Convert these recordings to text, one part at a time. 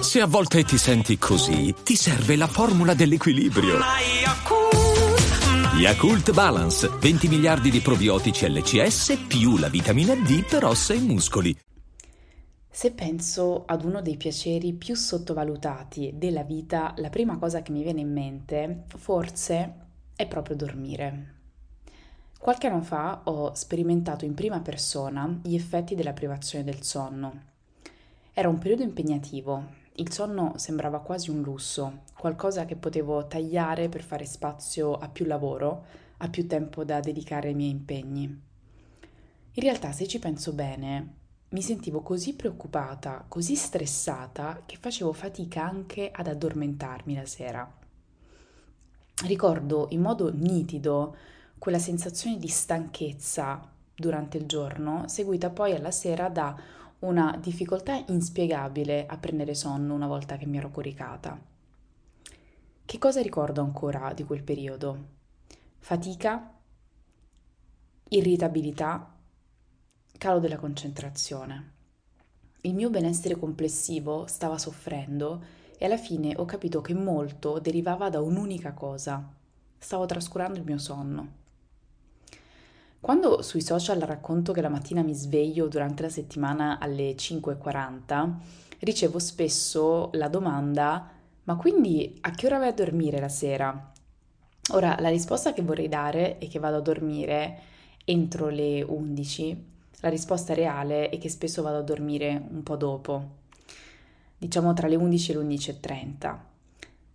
Se a volte ti senti così, ti serve la formula dell'equilibrio. Yakult Balance, 20 miliardi di probiotici LCS più la vitamina D per ossa e muscoli. Se penso ad uno dei piaceri più sottovalutati della vita, la prima cosa che mi viene in mente forse è proprio dormire. Qualche anno fa ho sperimentato in prima persona gli effetti della privazione del sonno. Era un periodo impegnativo, il sonno sembrava quasi un lusso, qualcosa che potevo tagliare per fare spazio a più lavoro, a più tempo da dedicare ai miei impegni. In realtà, se ci penso bene, mi sentivo così preoccupata, così stressata, che facevo fatica anche ad addormentarmi la sera. Ricordo in modo nitido quella sensazione di stanchezza durante il giorno, seguita poi alla sera da una difficoltà inspiegabile a prendere sonno una volta che mi ero coricata. Che cosa ricordo ancora di quel periodo? Fatica, irritabilità, calo della concentrazione. Il mio benessere complessivo stava soffrendo e alla fine ho capito che molto derivava da un'unica cosa. Stavo trascurando il mio sonno. Quando sui social racconto che la mattina mi sveglio durante la settimana alle 5.40, ricevo spesso la domanda ma quindi a che ora vai a dormire la sera? Ora, la risposta che vorrei dare è che vado a dormire entro le 11. La risposta reale è che spesso vado a dormire un po' dopo, diciamo tra le 11 e le 11.30.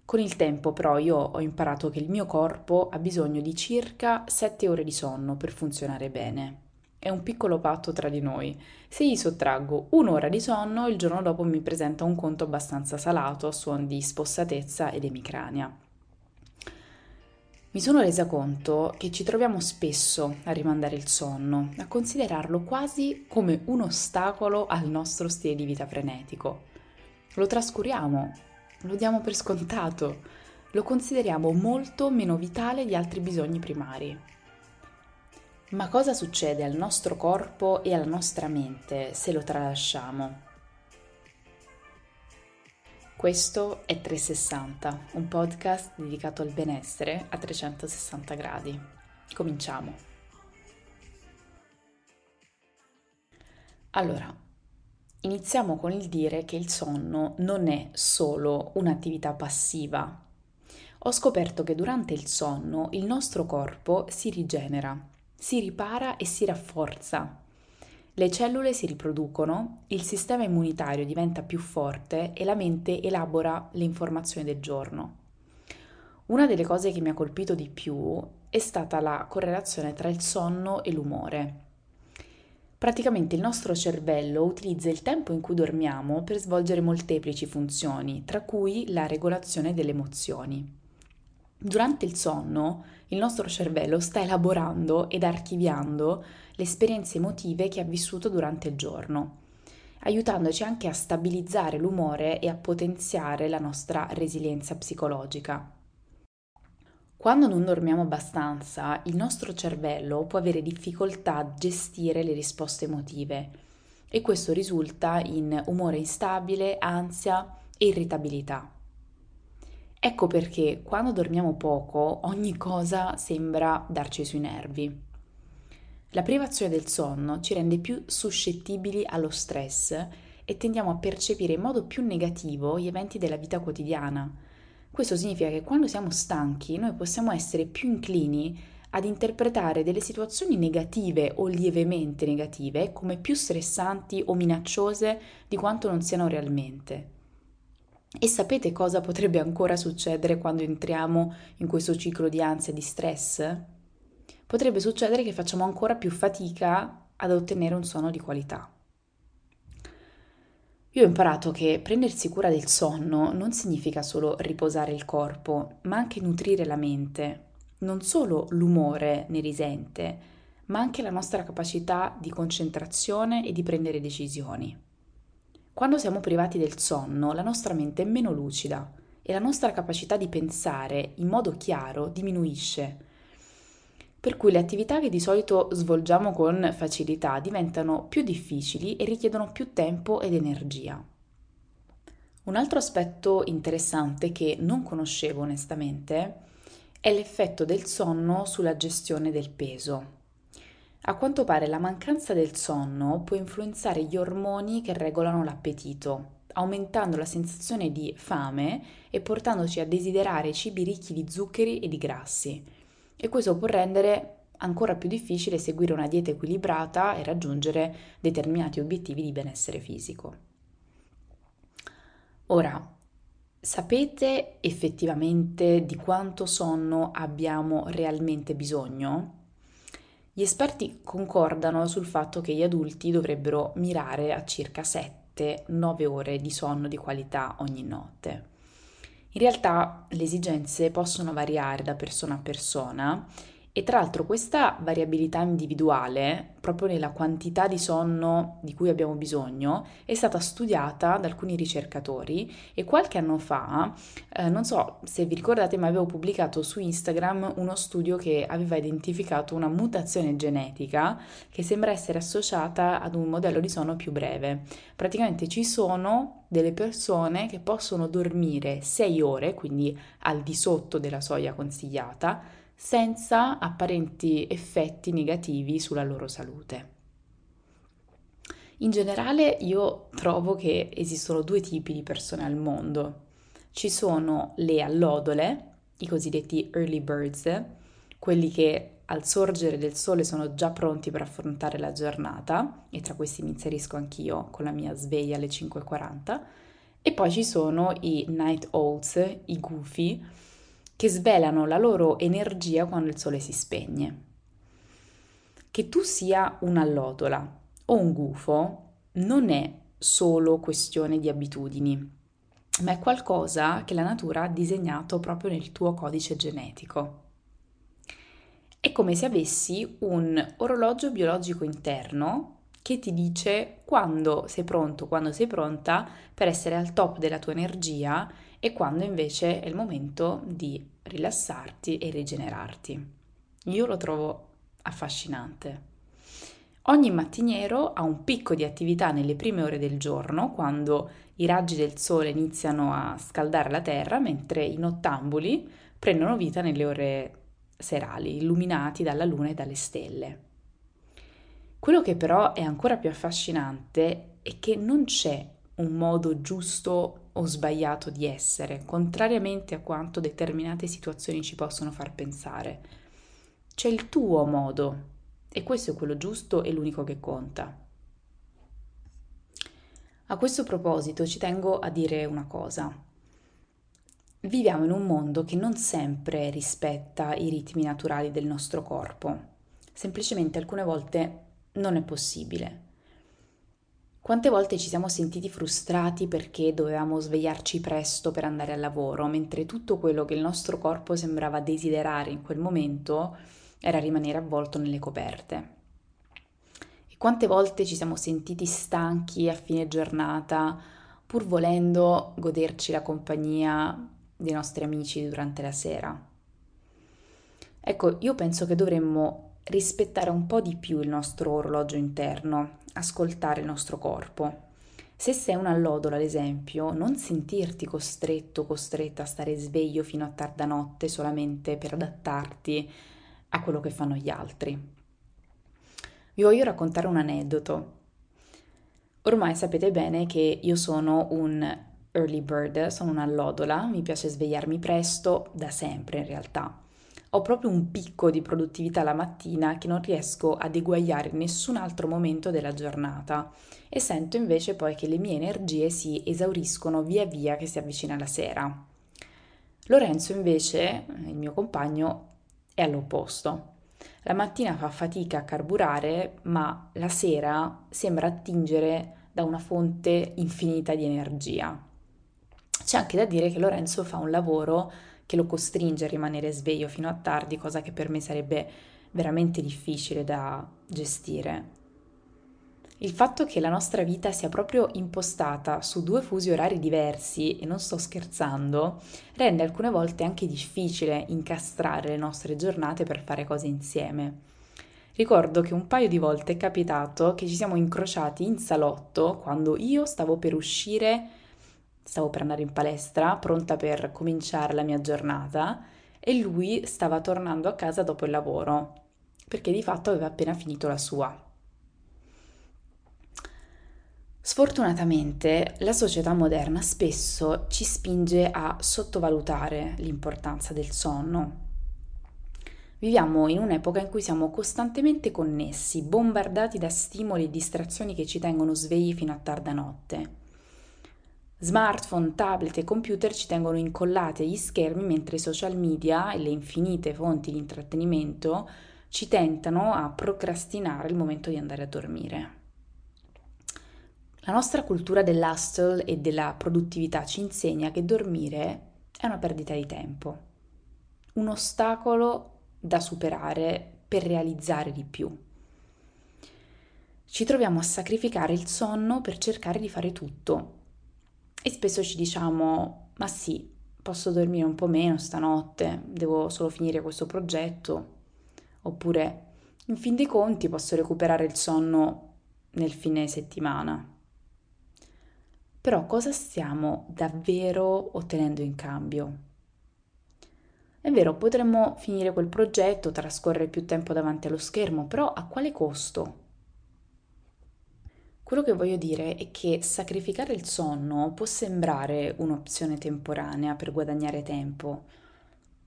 Con il tempo però io ho imparato che il mio corpo ha bisogno di circa 7 ore di sonno per funzionare bene. È un piccolo patto tra di noi. Se gli sottraggo un'ora di sonno, il giorno dopo mi presenta un conto abbastanza salato a suon di spossatezza ed emicrania. Mi sono resa conto che ci troviamo spesso a rimandare il sonno, a considerarlo quasi come un ostacolo al nostro stile di vita frenetico. Lo trascuriamo lo diamo per scontato, lo consideriamo molto meno vitale di altri bisogni primari. Ma cosa succede al nostro corpo e alla nostra mente se lo tralasciamo? Questo è 360, un podcast dedicato al benessere a 360 gradi. Cominciamo. Allora, Iniziamo con il dire che il sonno non è solo un'attività passiva. Ho scoperto che durante il sonno il nostro corpo si rigenera, si ripara e si rafforza. Le cellule si riproducono, il sistema immunitario diventa più forte e la mente elabora le informazioni del giorno. Una delle cose che mi ha colpito di più è stata la correlazione tra il sonno e l'umore. Praticamente il nostro cervello utilizza il tempo in cui dormiamo per svolgere molteplici funzioni, tra cui la regolazione delle emozioni. Durante il sonno, il nostro cervello sta elaborando ed archiviando le esperienze emotive che ha vissuto durante il giorno, aiutandoci anche a stabilizzare l'umore e a potenziare la nostra resilienza psicologica. Quando non dormiamo abbastanza, il nostro cervello può avere difficoltà a gestire le risposte emotive e questo risulta in umore instabile, ansia e irritabilità. Ecco perché quando dormiamo poco ogni cosa sembra darci sui nervi. La privazione del sonno ci rende più suscettibili allo stress e tendiamo a percepire in modo più negativo gli eventi della vita quotidiana questo significa che quando siamo stanchi noi possiamo essere più inclini ad interpretare delle situazioni negative o lievemente negative come più stressanti o minacciose di quanto non siano realmente. E sapete cosa potrebbe ancora succedere quando entriamo in questo ciclo di ansia e di stress? Potrebbe succedere che facciamo ancora più fatica ad ottenere un sonno di qualità. Io ho imparato che prendersi cura del sonno non significa solo riposare il corpo, ma anche nutrire la mente. Non solo l'umore ne risente, ma anche la nostra capacità di concentrazione e di prendere decisioni. Quando siamo privati del sonno, la nostra mente è meno lucida e la nostra capacità di pensare in modo chiaro diminuisce. Per cui le attività che di solito svolgiamo con facilità diventano più difficili e richiedono più tempo ed energia. Un altro aspetto interessante che non conoscevo onestamente è l'effetto del sonno sulla gestione del peso. A quanto pare la mancanza del sonno può influenzare gli ormoni che regolano l'appetito, aumentando la sensazione di fame e portandoci a desiderare cibi ricchi di zuccheri e di grassi. E questo può rendere ancora più difficile seguire una dieta equilibrata e raggiungere determinati obiettivi di benessere fisico. Ora, sapete effettivamente di quanto sonno abbiamo realmente bisogno? Gli esperti concordano sul fatto che gli adulti dovrebbero mirare a circa 7-9 ore di sonno di qualità ogni notte. In realtà le esigenze possono variare da persona a persona e tra l'altro questa variabilità individuale, proprio nella quantità di sonno di cui abbiamo bisogno, è stata studiata da alcuni ricercatori e qualche anno fa, eh, non so se vi ricordate, ma avevo pubblicato su Instagram uno studio che aveva identificato una mutazione genetica che sembra essere associata ad un modello di sonno più breve. Praticamente ci sono delle persone che possono dormire 6 ore, quindi al di sotto della soglia consigliata, senza apparenti effetti negativi sulla loro salute. In generale io trovo che esistono due tipi di persone al mondo. Ci sono le allodole, i cosiddetti early birds, quelli che al sorgere del sole sono già pronti per affrontare la giornata, e tra questi mi inserisco anch'io con la mia sveglia alle 5.40, e poi ci sono i night owls, i gufi, che svelano la loro energia quando il sole si spegne. Che tu sia un'allodola o un gufo non è solo questione di abitudini, ma è qualcosa che la natura ha disegnato proprio nel tuo codice genetico. È come se avessi un orologio biologico interno che ti dice quando sei pronto, quando sei pronta per essere al top della tua energia e quando invece è il momento di rilassarti e rigenerarti. Io lo trovo affascinante. Ogni mattiniero ha un picco di attività nelle prime ore del giorno, quando i raggi del sole iniziano a scaldare la terra, mentre i nottambuli prendono vita nelle ore serali, illuminati dalla luna e dalle stelle. Quello che però è ancora più affascinante è che non c'è un modo giusto o sbagliato di essere, contrariamente a quanto determinate situazioni ci possono far pensare. C'è il tuo modo e questo è quello giusto e l'unico che conta. A questo proposito ci tengo a dire una cosa. Viviamo in un mondo che non sempre rispetta i ritmi naturali del nostro corpo. Semplicemente alcune volte non è possibile. Quante volte ci siamo sentiti frustrati perché dovevamo svegliarci presto per andare al lavoro, mentre tutto quello che il nostro corpo sembrava desiderare in quel momento era rimanere avvolto nelle coperte. E quante volte ci siamo sentiti stanchi a fine giornata, pur volendo goderci la compagnia dei nostri amici durante la sera. Ecco, io penso che dovremmo rispettare un po' di più il nostro orologio interno, ascoltare il nostro corpo. Se sei un allodola, ad esempio, non sentirti costretto, costretta a stare sveglio fino a tarda notte solamente per adattarti a quello che fanno gli altri. Vi voglio raccontare un aneddoto. Ormai sapete bene che io sono un early bird, sono un'allodola, mi piace svegliarmi presto, da sempre in realtà ho proprio un picco di produttività la mattina che non riesco ad eguagliare in nessun altro momento della giornata e sento invece poi che le mie energie si esauriscono via via che si avvicina la sera. Lorenzo invece, il mio compagno, è all'opposto. La mattina fa fatica a carburare, ma la sera sembra attingere da una fonte infinita di energia. C'è anche da dire che Lorenzo fa un lavoro che lo costringe a rimanere sveglio fino a tardi, cosa che per me sarebbe veramente difficile da gestire. Il fatto che la nostra vita sia proprio impostata su due fusi orari diversi, e non sto scherzando, rende alcune volte anche difficile incastrare le nostre giornate per fare cose insieme. Ricordo che un paio di volte è capitato che ci siamo incrociati in salotto quando io stavo per uscire, stavo per andare in palestra, pronta per cominciare la mia giornata, e lui stava tornando a casa dopo il lavoro, perché di fatto aveva appena finito la sua. Sfortunatamente la società moderna spesso ci spinge a sottovalutare l'importanza del sonno. Viviamo in un'epoca in cui siamo costantemente connessi, bombardati da stimoli e distrazioni che ci tengono svegli fino a tarda notte. Smartphone, tablet e computer ci tengono incollati agli schermi mentre i social media e le infinite fonti di intrattenimento ci tentano a procrastinare il momento di andare a dormire. La nostra cultura dell'hustle e della produttività ci insegna che dormire è una perdita di tempo, un ostacolo da superare per realizzare di più. Ci troviamo a sacrificare il sonno per cercare di fare tutto e spesso ci diciamo ma sì, posso dormire un po' meno stanotte, devo solo finire questo progetto, oppure in fin dei conti posso recuperare il sonno nel fine settimana. Però cosa stiamo davvero ottenendo in cambio? È vero, potremmo finire quel progetto, trascorrere più tempo davanti allo schermo, però a quale costo? Quello che voglio dire è che sacrificare il sonno può sembrare un'opzione temporanea per guadagnare tempo,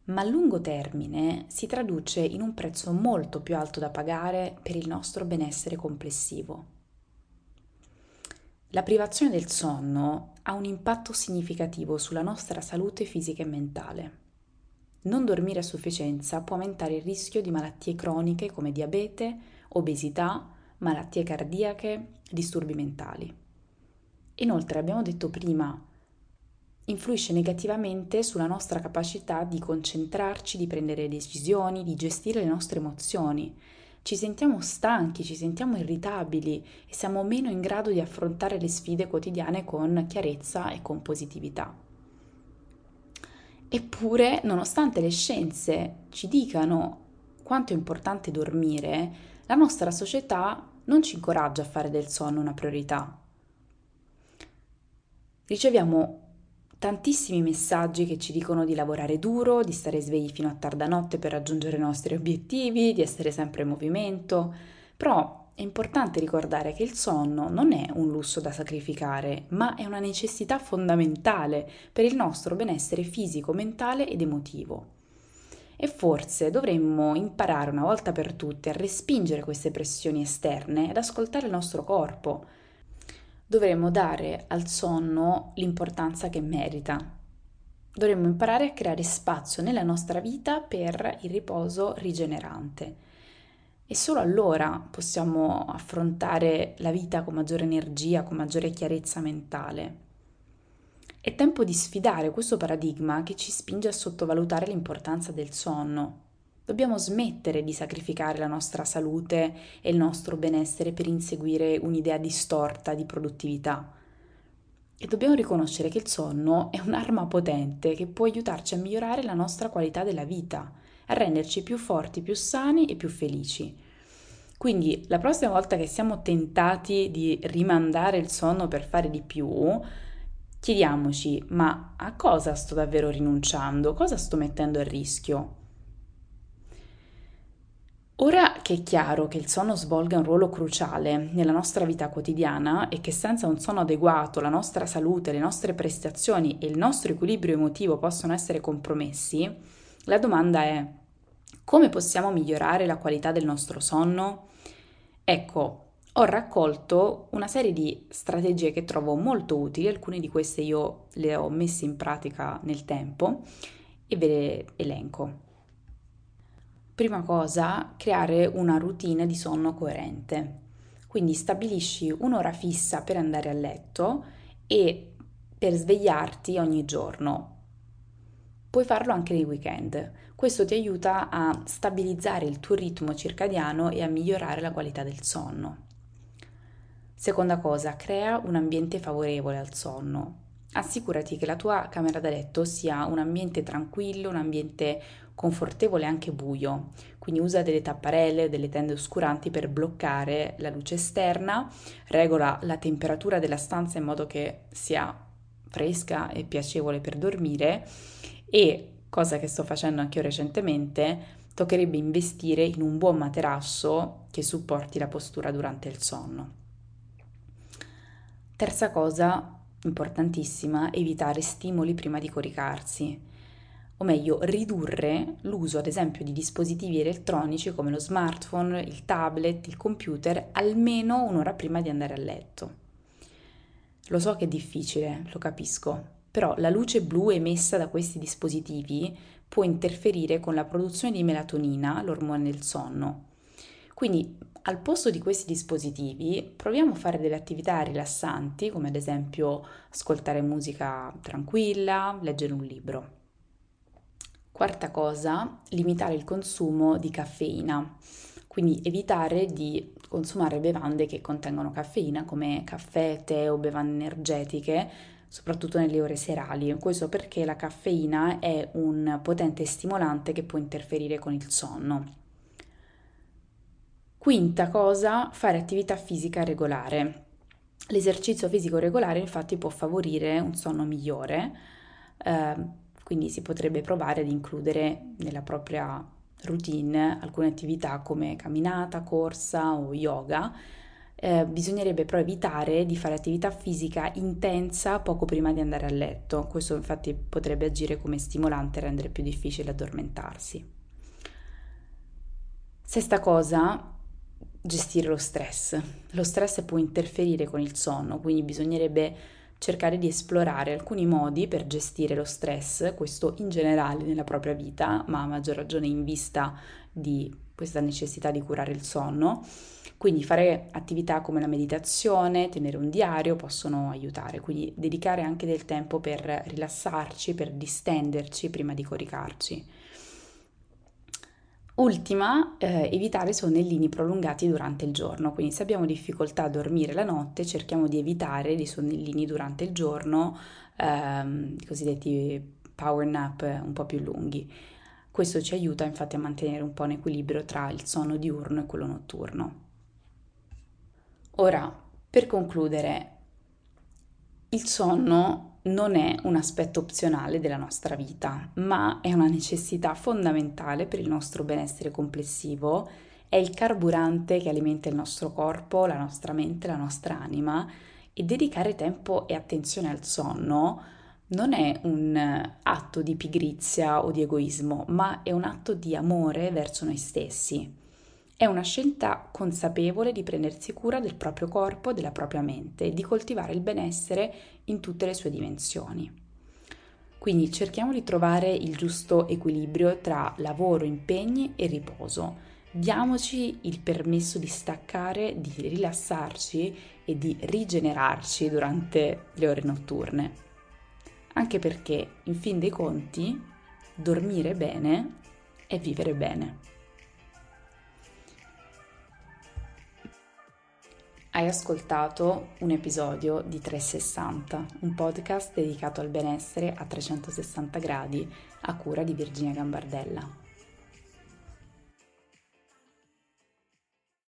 ma a lungo termine si traduce in un prezzo molto più alto da pagare per il nostro benessere complessivo. La privazione del sonno ha un impatto significativo sulla nostra salute fisica e mentale. Non dormire a sufficienza può aumentare il rischio di malattie croniche come diabete, obesità, malattie cardiache, disturbi mentali. Inoltre, abbiamo detto prima, influisce negativamente sulla nostra capacità di concentrarci, di prendere decisioni, di gestire le nostre emozioni ci sentiamo stanchi, ci sentiamo irritabili e siamo meno in grado di affrontare le sfide quotidiane con chiarezza e con positività. Eppure, nonostante le scienze ci dicano quanto è importante dormire, la nostra società non ci incoraggia a fare del sonno una priorità. Riceviamo tantissimi messaggi che ci dicono di lavorare duro, di stare svegli fino a tarda notte per raggiungere i nostri obiettivi, di essere sempre in movimento, però è importante ricordare che il sonno non è un lusso da sacrificare, ma è una necessità fondamentale per il nostro benessere fisico, mentale ed emotivo. E forse dovremmo imparare una volta per tutte a respingere queste pressioni esterne ed ascoltare il nostro corpo, dovremmo dare al sonno l'importanza che merita. Dovremmo imparare a creare spazio nella nostra vita per il riposo rigenerante. E solo allora possiamo affrontare la vita con maggiore energia, con maggiore chiarezza mentale. È tempo di sfidare questo paradigma che ci spinge a sottovalutare l'importanza del sonno. Dobbiamo smettere di sacrificare la nostra salute e il nostro benessere per inseguire un'idea distorta di produttività. E dobbiamo riconoscere che il sonno è un'arma potente che può aiutarci a migliorare la nostra qualità della vita, a renderci più forti, più sani e più felici. Quindi la prossima volta che siamo tentati di rimandare il sonno per fare di più, chiediamoci ma a cosa sto davvero rinunciando? Cosa sto mettendo a rischio? Ora che è chiaro che il sonno svolga un ruolo cruciale nella nostra vita quotidiana e che senza un sonno adeguato la nostra salute, le nostre prestazioni e il nostro equilibrio emotivo possono essere compromessi, la domanda è come possiamo migliorare la qualità del nostro sonno? Ecco, ho raccolto una serie di strategie che trovo molto utili, alcune di queste io le ho messe in pratica nel tempo e ve le elenco. Prima cosa, creare una routine di sonno coerente. Quindi stabilisci un'ora fissa per andare a letto e per svegliarti ogni giorno. Puoi farlo anche nei weekend. Questo ti aiuta a stabilizzare il tuo ritmo circadiano e a migliorare la qualità del sonno. Seconda cosa, crea un ambiente favorevole al sonno. Assicurati che la tua camera da letto sia un ambiente tranquillo, un ambiente confortevole e anche buio. Quindi usa delle tapparelle, delle tende oscuranti per bloccare la luce esterna, regola la temperatura della stanza in modo che sia fresca e piacevole per dormire e, cosa che sto facendo anche io recentemente, toccherebbe investire in un buon materasso che supporti la postura durante il sonno. Terza cosa importantissima, evitare stimoli prima di coricarsi, o meglio ridurre l'uso ad esempio di dispositivi elettronici come lo smartphone, il tablet, il computer almeno un'ora prima di andare a letto. Lo so che è difficile, lo capisco, però la luce blu emessa da questi dispositivi può interferire con la produzione di melatonina, l'ormone del sonno. Quindi al posto di questi dispositivi proviamo a fare delle attività rilassanti, come ad esempio ascoltare musica tranquilla, leggere un libro. Quarta cosa, limitare il consumo di caffeina, quindi evitare di consumare bevande che contengono caffeina come caffè, tè o bevande energetiche soprattutto nelle ore serali. Questo perché la caffeina è un potente stimolante che può interferire con il sonno. Quinta cosa, fare attività fisica regolare. L'esercizio fisico regolare infatti può favorire un sonno migliore, eh, quindi si potrebbe provare ad includere nella propria routine alcune attività come camminata, corsa o yoga eh, bisognerebbe però evitare di fare attività fisica intensa poco prima di andare a letto. Questo infatti potrebbe agire come stimolante e rendere più difficile addormentarsi. Sesta cosa, gestire lo stress. Lo stress può interferire con il sonno, quindi bisognerebbe cercare di esplorare alcuni modi per gestire lo stress, questo in generale nella propria vita, ma a maggior ragione in vista di questa necessità di curare il sonno. Quindi fare attività come la meditazione, tenere un diario possono aiutare, quindi dedicare anche del tempo per rilassarci, per distenderci prima di coricarci. Ultima, eh, evitare sonnellini prolungati durante il giorno, quindi se abbiamo difficoltà a dormire la notte cerchiamo di evitare dei sonnellini durante il giorno, ehm, i cosiddetti power nap un po' più lunghi. Questo ci aiuta infatti a mantenere un po' un equilibrio tra il sonno diurno e quello notturno. Ora, per concludere, il sonno non è un aspetto opzionale della nostra vita, ma è una necessità fondamentale per il nostro benessere complessivo, è il carburante che alimenta il nostro corpo, la nostra mente, la nostra anima e dedicare tempo e attenzione al sonno non è un atto di pigrizia o di egoismo, ma è un atto di amore verso noi stessi. È una scelta consapevole di prendersi cura del proprio corpo, della propria mente e di coltivare il benessere in tutte le sue dimensioni. Quindi cerchiamo di trovare il giusto equilibrio tra lavoro, impegni e riposo. Diamoci il permesso di staccare, di rilassarci e di rigenerarci durante le ore notturne. Anche perché, in fin dei conti, dormire bene è vivere bene. Hai ascoltato un episodio di 360, un podcast dedicato al benessere a 360 gradi a cura di Virginia Gambardella.